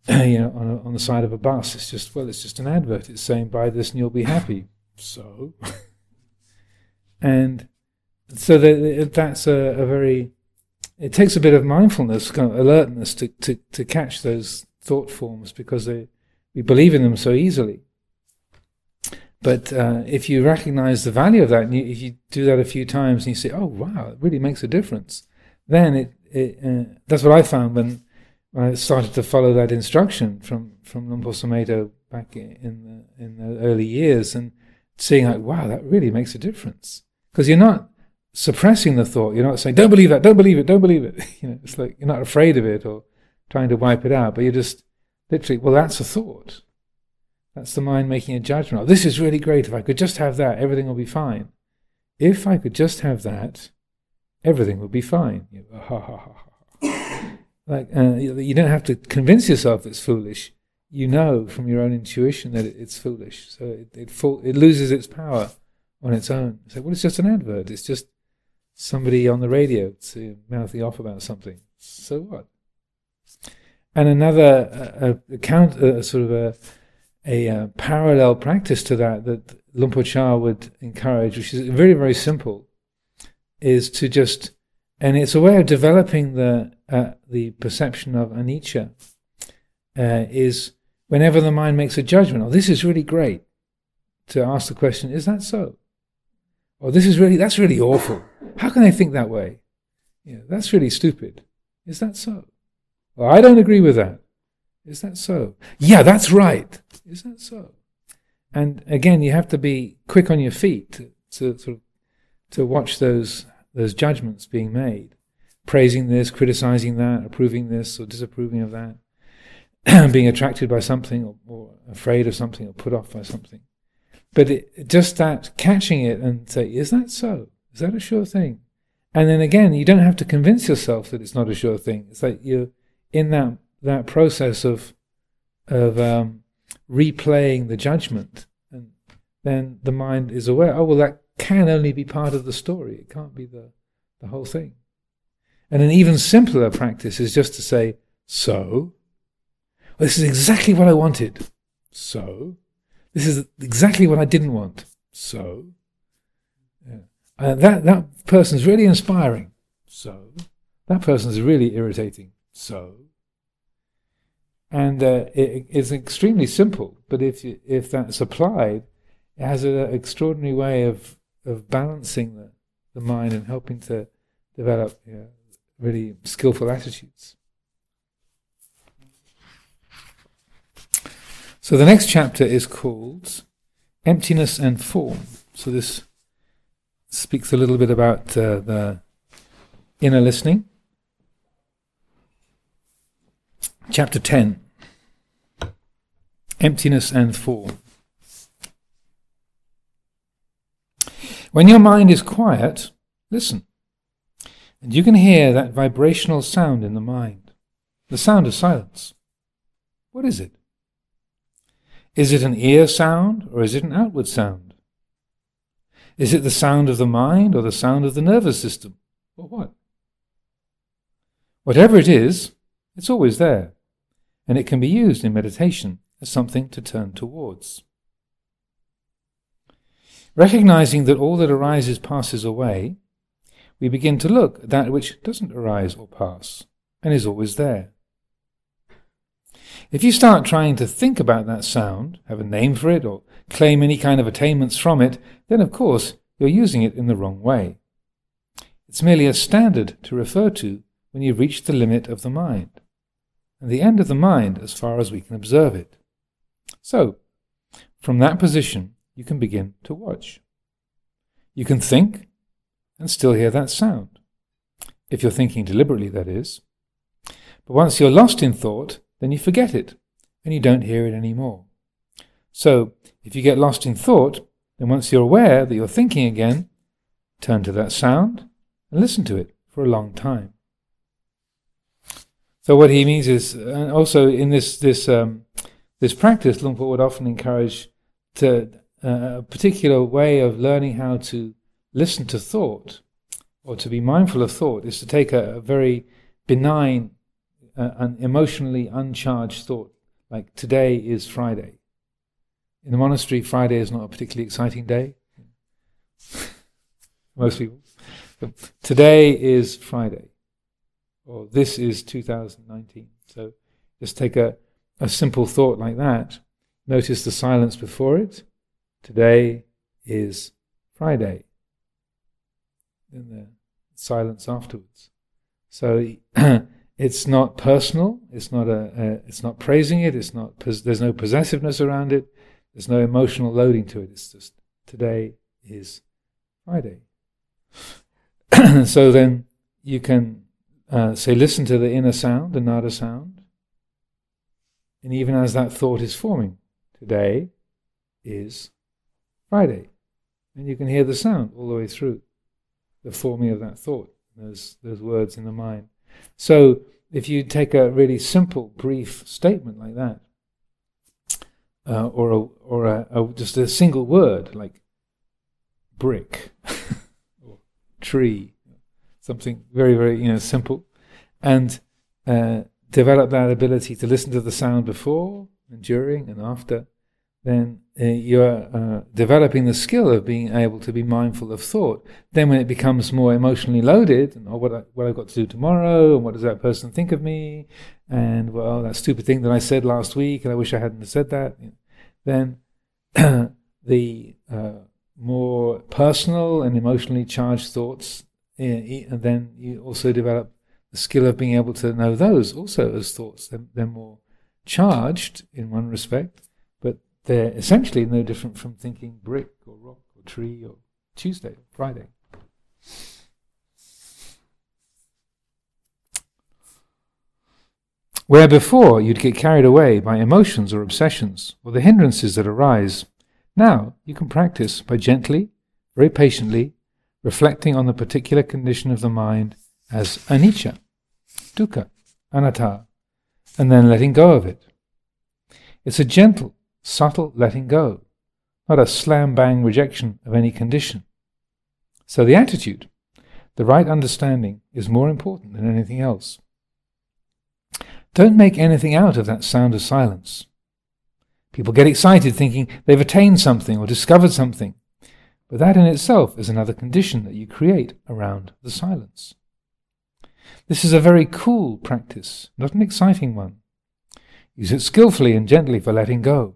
a, you know on, a, on the side of a bus. It's just well, it's just an advert. It's saying buy this and you'll be happy. So, and so that, that's a, a, very it takes a bit of mindfulness, kind of alertness to, to, to catch those thought forms because they, we believe in them so easily. But uh, if you recognize the value of that, and you, if you do that a few times, and you say, "Oh, wow, it really makes a difference," then it, it uh, that's what I found when, when I started to follow that instruction from from Luang Por Sumedho back in the in the early years, and seeing like, "Wow, that really makes a difference," because you're not suppressing the thought. You're not saying, "Don't believe that, don't believe it, don't believe it." you know, it's like you're not afraid of it or trying to wipe it out, but you're just literally, well, that's a thought. That's the mind making a judgment. This is really great. If I could just have that, everything will be fine. If I could just have that, everything will be fine. Like uh, you don't have to convince yourself it's foolish. You know from your own intuition that it's foolish. So it it, it loses its power on its own. So well, it's just an advert. It's just somebody on the radio to mouthing off about something. So what? And another uh, account, uh, sort of a a uh, parallel practice to that that Luang Por Chah would encourage, which is very, very simple, is to just, and it's a way of developing the uh, the perception of anicca, uh, is whenever the mind makes a judgment, oh, this is really great, to ask the question, is that so? Or this is really, that's really awful. How can I think that way? Yeah, that's really stupid. Is that so? Well, I don't agree with that. Is that so? Yeah, that's right. Is that so? And again, you have to be quick on your feet to, to of to watch those those judgments being made, praising this, criticizing that, approving this or disapproving of that, being attracted by something or, or, afraid of something or put off by something. But it, just that catching it and say, is that so? Is that a sure thing? And then again, you don't have to convince yourself that it's not a sure thing. It's like you're in that that process of of um, replaying the judgment, and then the mind is aware. Oh well, that can only be part of the story. It can't be the the whole thing. And an even simpler practice is just to say, "So, well, this is exactly what I wanted. So, this is exactly what I didn't want. So, yeah. uh, that that person's really inspiring. So, that person's really irritating. So, and uh, it, it's extremely simple, but if if that's applied, it has an extraordinary way of of balancing the, the mind and helping to develop you know, really skillful attitudes. So the next chapter is called Emptiness and Form. So this speaks a little bit about uh, the inner listening. Chapter 10. emptiness and form. When your mind is quiet, listen, and you can hear that vibrational sound in the mind, the sound of silence. What is it? Is it an ear sound or is it an outward sound? Is it the sound of the mind or the sound of the nervous system? Or what? Whatever it is, it's always there, and it can be used in meditation as something to turn towards. Recognizing that all that arises passes away, we begin to look at that which doesn't arise or pass and is always there. If you start trying to think about that sound, have a name for it, or claim any kind of attainments from it, then of course you're using it in the wrong way. It's merely a standard to refer to when you've reached the limit of the mind, and the end of the mind as far as we can observe it. So, from that position, you can begin to watch. You can think and still hear that sound. If you're thinking deliberately, that is. But once you're lost in thought, then you forget it and you don't hear it anymore. So, if you get lost in thought, then once you're aware that you're thinking again, turn to that sound and listen to it for a long time. So what he means is, and also in this this um, this practice, Luang would often encourage to uh, a particular way of learning how to listen to thought or to be mindful of thought is to take a, a very benign uh, and emotionally uncharged thought, like today is Friday. In the monastery, Friday is not a particularly exciting day. Most people. But today is Friday, or this is 2019. So just take a, a simple thought like that. Notice the silence before it. Today is Friday. Then the silence afterwards. So it's not personal. It's not a, a. It's not praising it. It's not. There's no possessiveness around it. There's no emotional loading to it. It's just today is Friday. so then you can uh, say, listen to the inner sound, the nada sound, and even as that thought is forming, today is Friday, and you can hear the sound all the way through the forming of that thought, those those words in the mind. So if you take a really simple, brief statement like that, uh, or a, or a, a, just a single word like brick or tree, something very very you know simple, and uh, develop that ability to listen to the sound before and during and after, then uh, you're uh, developing the skill of being able to be mindful of thought. Then, when it becomes more emotionally loaded, and oh, what I, what I've got to do tomorrow, and what does that person think of me, and well, that stupid thing that I said last week, and I wish I hadn't said that. Then, the uh, more personal and emotionally charged thoughts, and then you also develop the skill of being able to know those also as thoughts. They're, they're more charged in one respect but they're essentially no different from thinking brick or rock or tree or Tuesday or Friday. Where before you'd get carried away by emotions or obsessions or the hindrances that arise, now you can practice by gently, very patiently, reflecting on the particular condition of the mind as anicca, dukkha, anatta, and then letting go of it. It's a gentle, subtle letting go, not a slam bang rejection of any condition. So the attitude, the right understanding, is more important than anything else. Don't make anything out of that sound of silence. People get excited thinking they've attained something or discovered something, but that in itself is another condition that you create around the silence. This is a very cool practice, not an exciting one. Use it skillfully and gently for letting go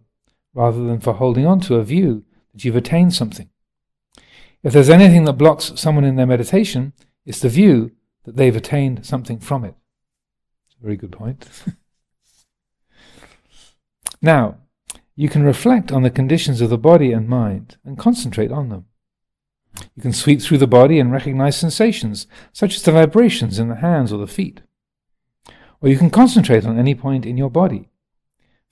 rather than for holding on to a view that you've attained something. If there's anything that blocks someone in their meditation, it's the view that they've attained something from it. Very good point. now, you can reflect on the conditions of the body and mind and concentrate on them. You can sweep through the body and recognize sensations, such as the vibrations in the hands or the feet. Or you can concentrate on any point in your body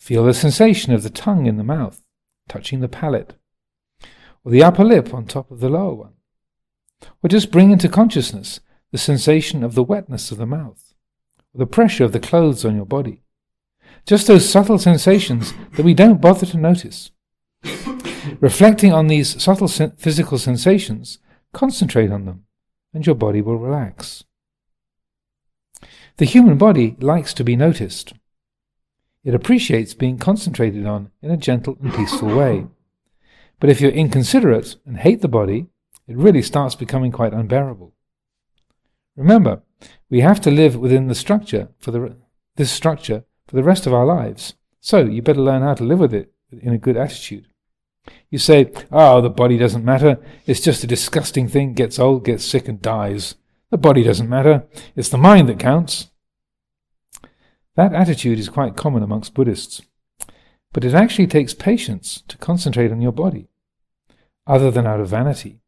Feel the sensation of the tongue in the mouth, touching the palate, or the upper lip on top of the lower one. Or just bring into consciousness the sensation of the wetness of the mouth, or the pressure of the clothes on your body. Just those subtle sensations that we don't bother to notice. Reflecting on these subtle sen- physical sensations, concentrate on them, and your body will relax. The human body likes to be noticed. It appreciates being concentrated on in a gentle and peaceful way. But if you're inconsiderate and hate the body, it really starts becoming quite unbearable. Remember, we have to live within the structure for the, this structure for the rest of our lives. So you better learn how to live with it in a good attitude. You say, oh, the body doesn't matter. It's just a disgusting thing, gets old, gets sick, and dies. The body doesn't matter. It's the mind that counts. That attitude is quite common amongst Buddhists. But it actually takes patience to concentrate on your body, other than out of vanity.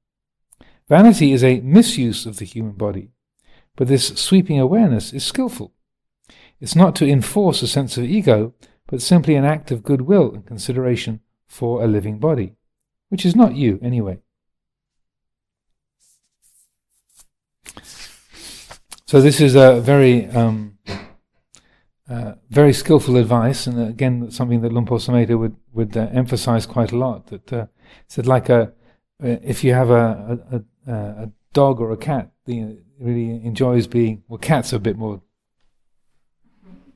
Vanity is a misuse of the human body, but this sweeping awareness is skillful. It's not to enforce a sense of ego, but simply an act of goodwill and consideration for a living body, which is not you anyway. So this is a very, um, uh, very skillful advice, and again something that Luang Por would would uh, emphasize quite a lot. That uh, said, like a uh, if you have a, a, a, a dog or a cat, know, really enjoys being well, cats are a bit more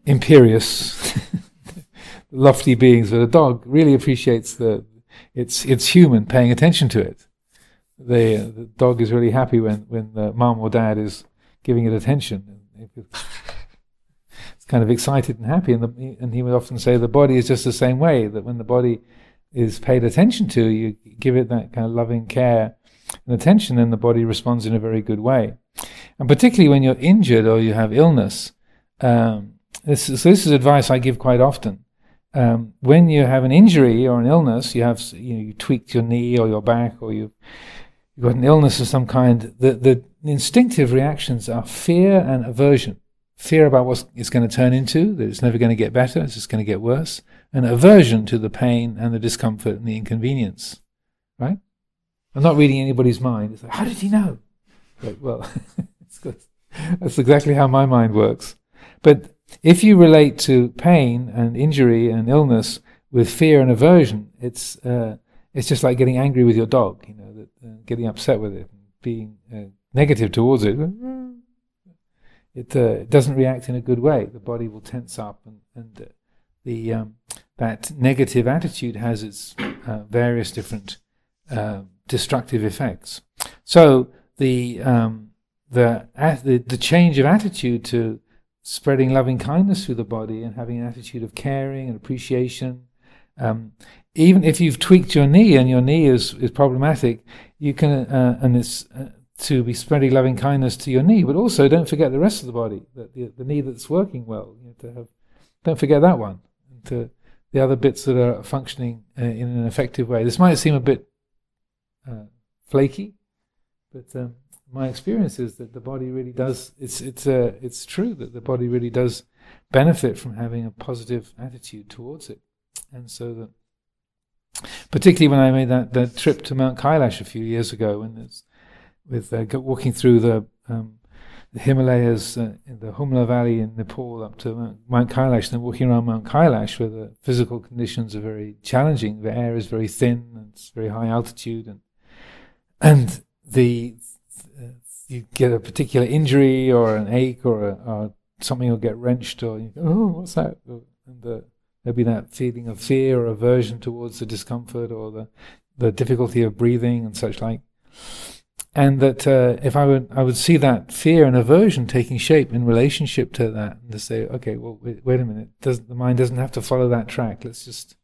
imperious, lofty beings, but a dog really appreciates the it's it's human paying attention to it. The, dog is really happy when when the mom or dad is giving it attention. It's kind of excited and happy, and the, and he would often say the body is just the same way. That when the body is paid attention to, you give it that kind of loving care and attention, then the body responds in a very good way. And particularly when you're injured or you have illness, um, this is, so this is advice I give quite often. Um, when you have an injury or an illness, you have you, know, you tweaked your knee or your back, or you you've got an illness of some kind. The the instinctive reactions are fear and aversion. Fear about what it's going to turn into, that it's never going to get better, it's just going to get worse, and aversion to the pain and the discomfort and the inconvenience. Right? I'm not reading anybody's mind. It's like, how did he know? Like, well, that's exactly how my mind works. But if you relate to pain and injury and illness with fear and aversion, it's uh, it's just like getting angry with your dog, you know, that, uh, getting upset with it, being uh, negative towards it. It uh, doesn't react in a good way. The body will tense up, and, and uh, the um, that negative attitude has its uh, various different destructive effects. So the um, the, the the change of attitude to spreading loving kindness through the body and having an attitude of caring and appreciation. Um, even if you've tweaked your knee and your knee is, is problematic, you can, uh, and it's uh, to be spreading loving kindness to your knee, but also don't forget the rest of the body, the, the, the knee that's working well. You to have, don't forget that one. To the other bits that are functioning uh, in an effective way. This might seem a bit uh, flaky, but um, my experience is that the body really does. It's it's uh, it's true that the body really does benefit from having a positive attitude towards it, and so that particularly when I made that, that trip to Mount Kailash a few years ago, when it's with uh, walking through the, um, the Himalayas, uh, in the Humla Valley in Nepal up to Mount, Mount Kailash, and then walking around Mount Kailash where the physical conditions are very challenging. The air is very thin, and it's very high altitude, and and the you get a particular injury or an ache or, a, or something will get wrenched or you go, oh, what's that? And the, there'll be that feeling of fear or aversion towards the discomfort or the, the difficulty of breathing and such like. And that uh, if I would, I would see that fear and aversion taking shape in relationship to that, and to say, okay, well, wait, wait a minute, does the mind doesn't have to follow that track. Let's just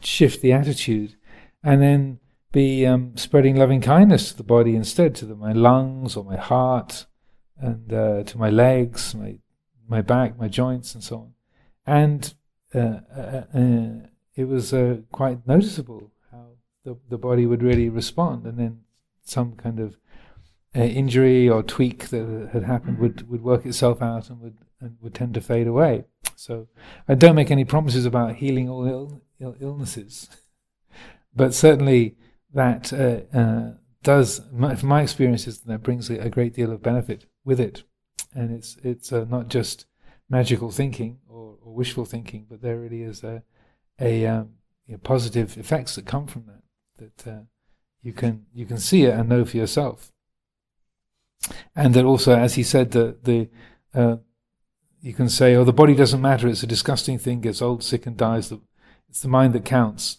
shift the attitude, and then be um, spreading loving kindness to the body instead, to the, my lungs or my heart, and uh, to my legs, my my back, my joints, and so on. And uh, uh, uh it was uh, quite noticeable how the the body would really respond, and then some kind of injury or tweak that had happened would, would work itself out and would and would tend to fade away. So I don't make any promises about healing all Ill, Ill, illnesses, but certainly that uh, uh, does, my, from my experiences, that brings a, great deal of benefit with it, and it's it's uh, not just magical thinking or, or, wishful thinking, but there really is a, a um, positive effects that come from that that uh, you can you can see it and know for yourself, and that also, as he said, the the uh, you can say, "Oh, the body doesn't matter; it's a disgusting thing, gets old, sick, and dies." It's the mind that counts.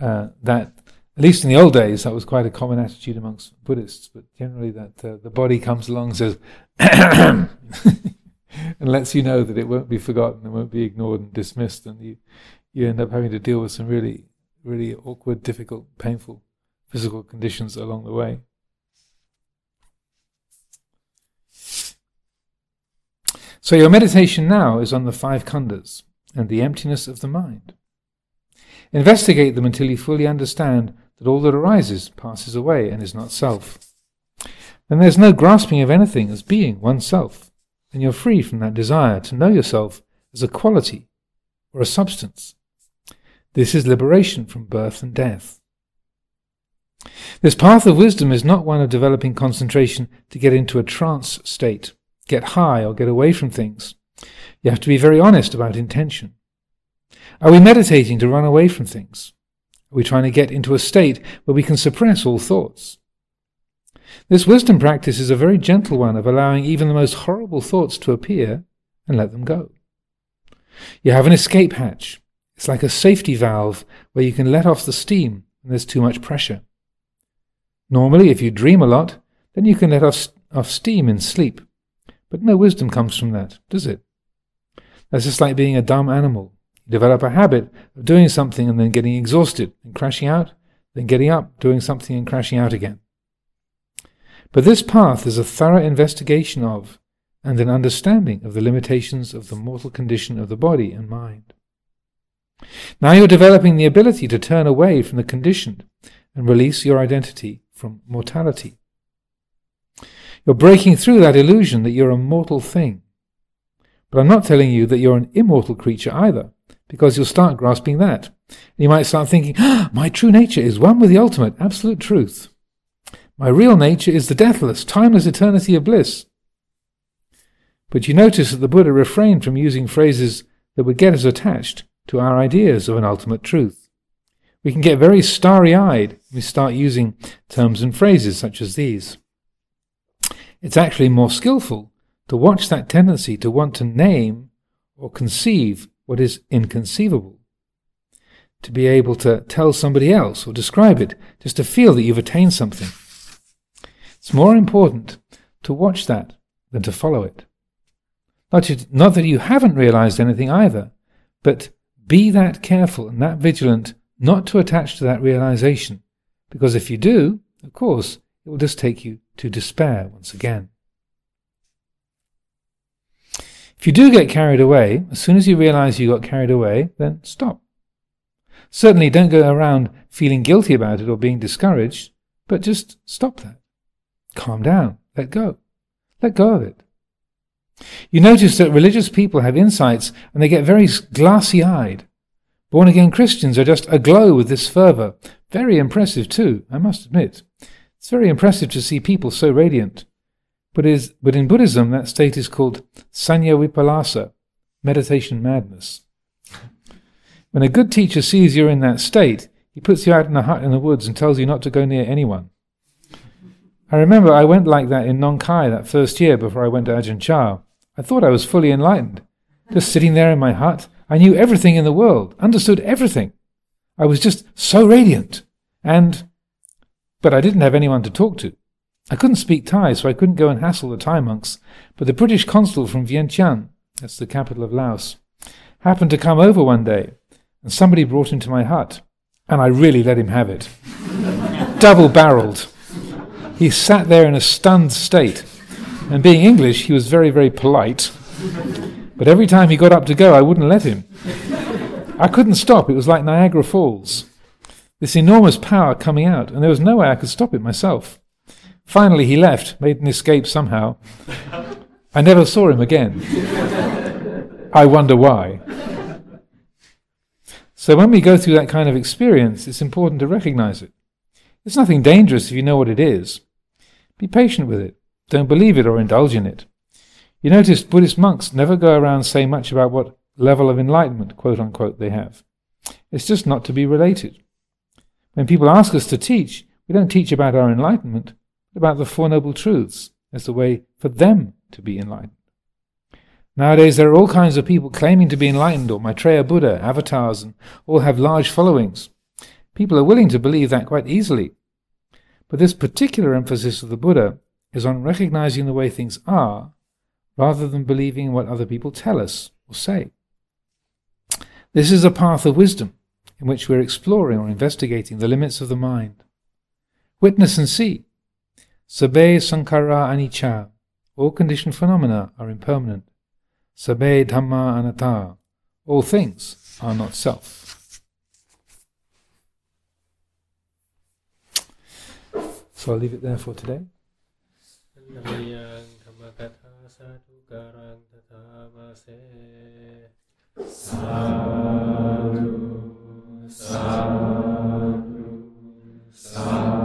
Uh, that at least in the old days, that was quite a common attitude amongst Buddhists. But generally, that uh, the body comes along and says, and lets you know that it won't be forgotten, it won't be ignored and dismissed, and you you end up having to deal with some really, really awkward, difficult, painful physical conditions along the way. So your meditation now is on the five khandhas and the emptiness of the mind. Investigate them until you fully understand that all that arises passes away and is not self. Then there's no grasping of anything as being oneself, and you're free from that desire to know yourself as a quality or a substance. This is liberation from birth and death. This path of wisdom is not one of developing concentration to get into a trance state, get high, or get away from things. You have to be very honest about intention. Are we meditating to run away from things? Are we trying to get into a state where we can suppress all thoughts? This wisdom practice is a very gentle one of allowing even the most horrible thoughts to appear and let them go. You have an escape hatch. It's like a safety valve where you can let off the steam when there's too much pressure. Normally, if you dream a lot, then you can let off, off steam in sleep. But no wisdom comes from that, does it? That's just like being a dumb animal. You develop a habit of doing something and then getting exhausted and crashing out, then getting up, doing something and crashing out again. But this path is a thorough investigation of and an understanding of the limitations of the mortal condition of the body and mind. Now you're developing the ability to turn away from the conditioned and release your identity from mortality. You're breaking through that illusion that you're a mortal thing. But I'm not telling you that you're an immortal creature either, because you'll start grasping that. You might start thinking, ah, my true nature is one with the ultimate, absolute truth. My real nature is the deathless, timeless eternity of bliss. But you notice that the Buddha refrained from using phrases that would get us attached to our ideas of an ultimate truth. We can get very starry eyed when we start using terms and phrases such as these. It's actually more skillful to watch that tendency to want to name or conceive what is inconceivable. To be able to tell somebody else or describe it, just to feel that you've attained something. It's more important to watch that than to follow it. Not, to, not that you haven't realized anything either, but be that careful and that vigilant not to attach to that realization, because if you do, of course, it will just take you to despair once again. If you do get carried away, as soon as you realize you got carried away, then stop. Certainly don't go around feeling guilty about it or being discouraged, but just stop that. Calm down. Let go. Let go of it. You notice that religious people have insights and they get very glassy eyed Born again Christians are just aglow with this fervour. Very impressive, too, I must admit. It's very impressive to see people so radiant. But, is, but in Buddhism, that state is called sanya vipallasa, meditation madness. When a good teacher sees you're in that state, he puts you out in a hut in the woods and tells you not to go near anyone. I remember I went like that in Nong Khai that first year before I went to Ajahn Chah. I thought I was fully enlightened, just sitting there in my hut, I knew everything in the world, understood everything. I was just so radiant. And, but I didn't have anyone to talk to. I couldn't speak Thai, so I couldn't go and hassle the Thai monks. But the British consul from Vientiane, that's the capital of Laos, happened to come over one day, and somebody brought him to my hut, and I really let him have it. Double barreled. He sat there in a stunned state, and being English, he was very, very polite. But every time he got up to go, I wouldn't let him. I couldn't stop. It was like Niagara Falls. This enormous power coming out, and there was no way I could stop it myself. Finally, he left, made an escape somehow. I never saw him again. I wonder why. so when we go through that kind of experience, it's important to recognize it. It's nothing dangerous if you know what it is. Be patient with it. Don't believe it or indulge in it. You notice Buddhist monks never go around saying much about what level of enlightenment, quote unquote, they have. It's just not to be related. When people ask us to teach, we don't teach about our enlightenment, about the Four Noble Truths as the way for them to be enlightened. Nowadays, there are all kinds of people claiming to be enlightened, or Maitreya Buddha, avatars, and all have large followings. People are willing to believe that quite easily. But this particular emphasis of the Buddha is on recognizing the way things are, rather than believing what other people tell us or say. This is a path of wisdom in which we're exploring or investigating the limits of the mind. Witness and see. Sabbe sankara anicca. All conditioned phenomena are impermanent. Sabbe dhamma anatta. All things are not self. So I'll leave it there for today. Tathamase Sadhu, sadhu.